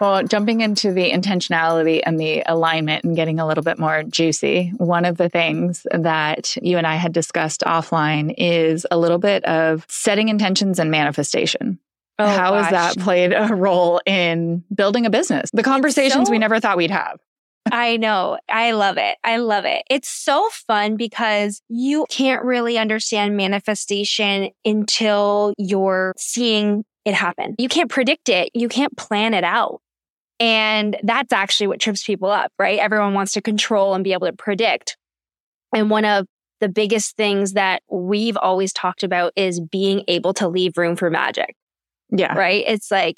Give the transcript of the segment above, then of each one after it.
Well, jumping into the intentionality and the alignment and getting a little bit more juicy, one of the things that you and I had discussed offline is a little bit of setting intentions and manifestation. Oh, How gosh. has that played a role in building a business? The conversations so, we never thought we'd have. I know. I love it. I love it. It's so fun because you can't really understand manifestation until you're seeing it happen. You can't predict it. You can't plan it out. And that's actually what trips people up, right? Everyone wants to control and be able to predict. And one of the biggest things that we've always talked about is being able to leave room for magic. Yeah. Right. It's like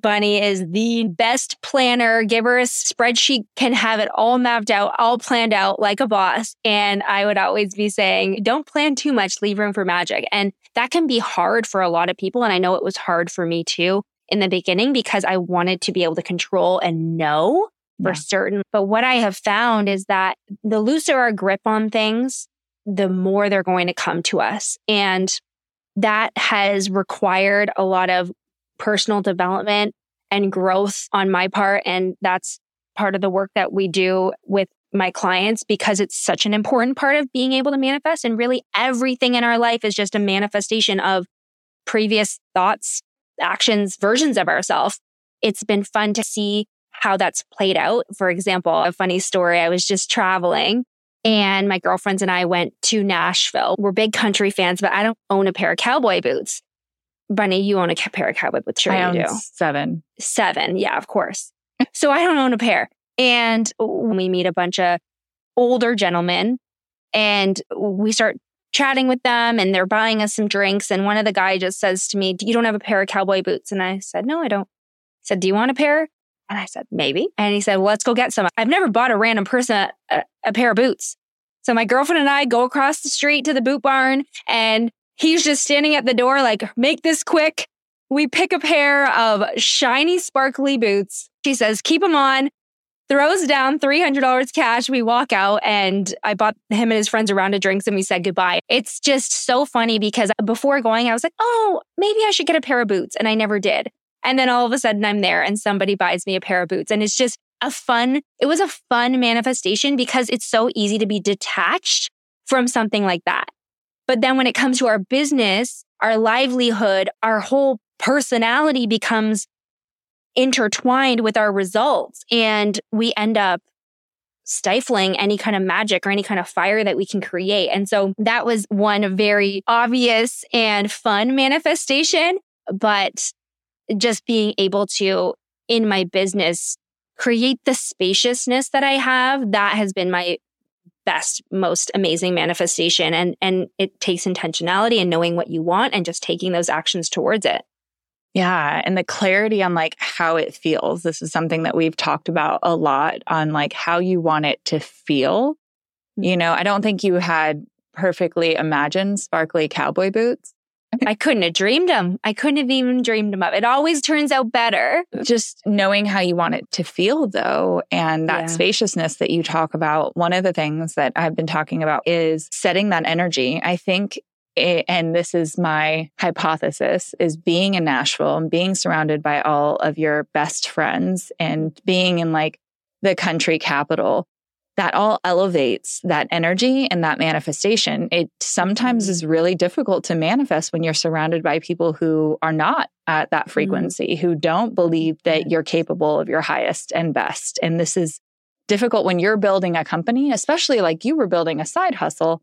Bunny is the best planner. Give her a spreadsheet, can have it all mapped out, all planned out like a boss. And I would always be saying, don't plan too much, leave room for magic. And that can be hard for a lot of people. And I know it was hard for me too in the beginning because I wanted to be able to control and know for yeah. certain. But what I have found is that the looser our grip on things, the more they're going to come to us. And that has required a lot of personal development and growth on my part. And that's part of the work that we do with my clients because it's such an important part of being able to manifest. And really everything in our life is just a manifestation of previous thoughts, actions, versions of ourselves. It's been fun to see how that's played out. For example, a funny story. I was just traveling and my girlfriends and I went to Nashville. We're big country fans, but I don't own a pair of cowboy boots. Bunny, you own a pair of cowboy boots. Sure, I you do. Seven. Seven. Yeah, of course. so I don't own a pair. And we meet a bunch of older gentlemen and we start chatting with them and they're buying us some drinks. And one of the guy just says to me, You don't have a pair of cowboy boots? And I said, No, I don't. He said, Do you want a pair? And I said, Maybe. And he said, Well, let's go get some. I've never bought a random person a, a pair of boots. So my girlfriend and I go across the street to the boot barn and he's just standing at the door, like, Make this quick. We pick a pair of shiny, sparkly boots. She says, Keep them on throws down $300 cash. We walk out and I bought him and his friends a round of drinks and we said goodbye. It's just so funny because before going, I was like, oh, maybe I should get a pair of boots. And I never did. And then all of a sudden I'm there and somebody buys me a pair of boots. And it's just a fun, it was a fun manifestation because it's so easy to be detached from something like that. But then when it comes to our business, our livelihood, our whole personality becomes intertwined with our results and we end up stifling any kind of magic or any kind of fire that we can create. And so that was one very obvious and fun manifestation, but just being able to in my business create the spaciousness that I have, that has been my best most amazing manifestation and and it takes intentionality and knowing what you want and just taking those actions towards it. Yeah. And the clarity on like how it feels. This is something that we've talked about a lot on like how you want it to feel. Mm-hmm. You know, I don't think you had perfectly imagined sparkly cowboy boots. I couldn't have dreamed them. I couldn't have even dreamed them up. It always turns out better. Just knowing how you want it to feel, though, and that yeah. spaciousness that you talk about. One of the things that I've been talking about is setting that energy. I think and this is my hypothesis is being in Nashville and being surrounded by all of your best friends and being in like the country capital that all elevates that energy and that manifestation. It sometimes mm-hmm. is really difficult to manifest when you're surrounded by people who are not at that mm-hmm. frequency, mm-hmm. who don't believe that you're capable of your highest and best. And this is difficult when you're building a company, especially like you were building a side hustle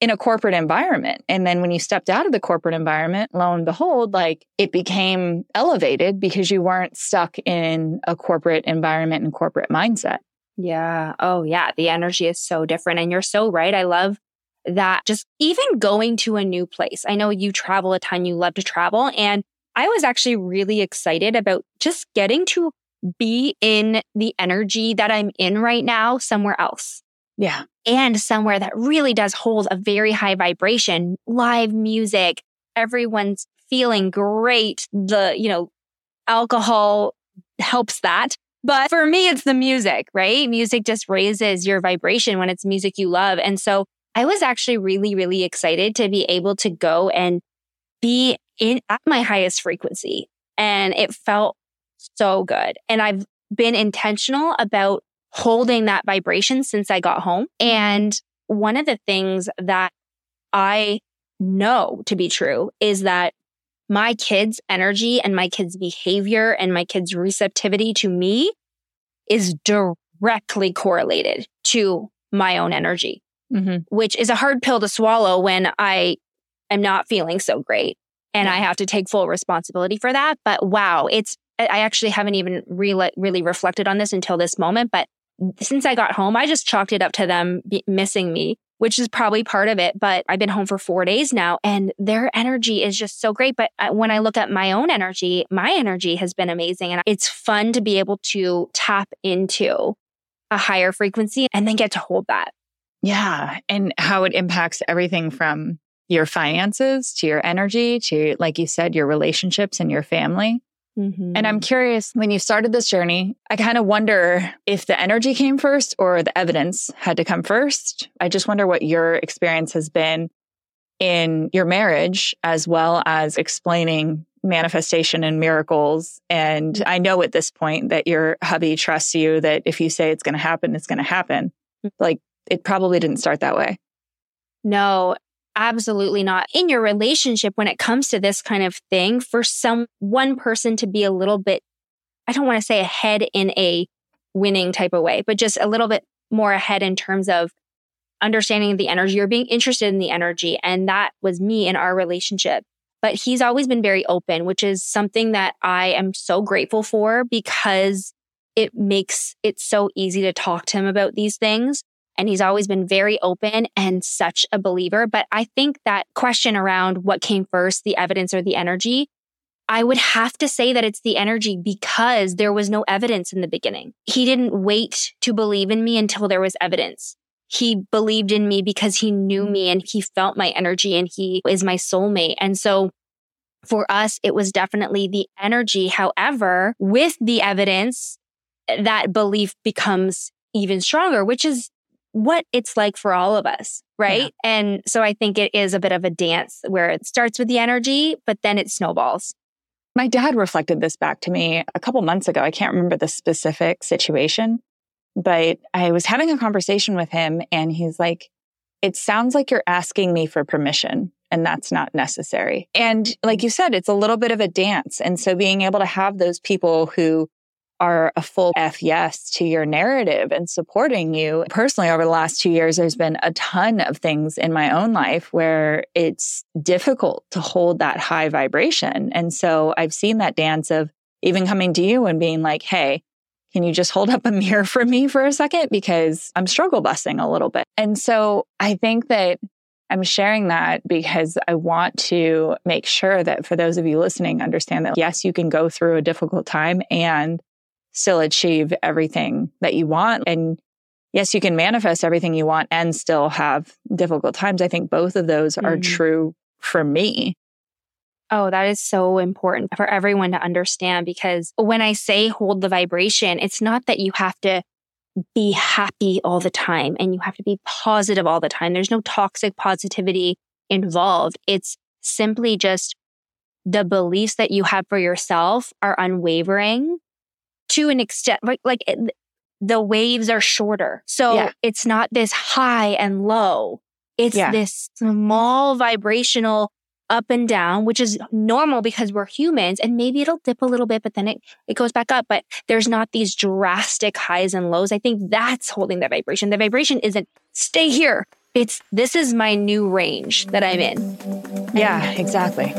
in a corporate environment. And then when you stepped out of the corporate environment, lo and behold, like it became elevated because you weren't stuck in a corporate environment and corporate mindset. Yeah. Oh, yeah. The energy is so different. And you're so right. I love that just even going to a new place. I know you travel a ton, you love to travel. And I was actually really excited about just getting to be in the energy that I'm in right now somewhere else. Yeah and somewhere that really does hold a very high vibration, live music, everyone's feeling great. The, you know, alcohol helps that. But for me, it's the music, right? Music just raises your vibration when it's music you love. And so I was actually really, really excited to be able to go and be in at my highest frequency. And it felt so good. And I've been intentional about holding that vibration since I got home. And one of the things that I know to be true is that my kids' energy and my kids' behavior and my kids' receptivity to me is directly correlated to my own energy, mm-hmm. which is a hard pill to swallow when I am not feeling so great and I have to take full responsibility for that. But wow, it's, I actually haven't even really, really reflected on this until this moment. But since I got home, I just chalked it up to them missing me which is probably part of it. But I've been home for four days now and their energy is just so great. But when I look at my own energy, my energy has been amazing. And it's fun to be able to tap into a higher frequency and then get to hold that. Yeah. And how it impacts everything from your finances to your energy to, like you said, your relationships and your family. Mm-hmm. And I'm curious when you started this journey, I kind of wonder if the energy came first or the evidence had to come first. I just wonder what your experience has been in your marriage, as well as explaining manifestation and miracles. And I know at this point that your hubby trusts you that if you say it's going to happen, it's going to happen. Mm. Like it probably didn't start that way. No, absolutely not in your relationship when it comes to this kind of thing for some one person to be a little bit i don't want to say ahead in a winning type of way but just a little bit more ahead in terms of understanding the energy or being interested in the energy and that was me in our relationship. But he's always been very open which is something that i am so grateful for because it makes it so easy to talk to him about these things and he's always been very open and such a believer. But I think that question around what came first, the evidence or the energy, I would have to say that it's the energy because there was no evidence in the beginning. He didn't wait to believe in me until there was evidence. He believed in me because he knew me and he felt my energy and he is my soulmate. And so for us, it was definitely the energy. However, with the evidence, that belief becomes even stronger, which is what it's like for all of us. Right. Yeah. And so I think it is a bit of a dance where it starts with the energy, but then it snowballs. My dad reflected this back to me a couple months ago. I can't remember the specific situation, but I was having a conversation with him and he's like, it sounds like you're asking me for permission and that's not necessary. And like you said, it's a little bit of a dance. And so being able to have those people who are a full F yes to your narrative and supporting you. Personally, over the last two years, there's been a ton of things in my own life where it's difficult to hold that high vibration. And so I've seen that dance of even coming to you and being like, hey, can you just hold up a mirror for me for a second? Because I'm struggle busting a little bit. And so I think that I'm sharing that because I want to make sure that for those of you listening, understand that yes, you can go through a difficult time and still achieve everything that you want. And yes, you can manifest everything you want and still have difficult times. I think both of those mm. are true for me. Oh, that is so important for everyone to understand because when I say hold the vibration, it's not that you have to be happy all the time and you have to be positive all the time. There's no toxic positivity involved. It's simply just the beliefs that you have for yourself are unwavering to an extent, like, like it, the waves are shorter. So yeah. it's not this high and low. It's yeah. this small vibrational up and down, which is normal because we're humans and maybe it'll dip a little bit, but then it, it goes back up. But there's not these drastic highs and lows. I think that's holding the vibration. The vibration isn't stay here. It's this is my new range that I'm in. Yeah, exactly.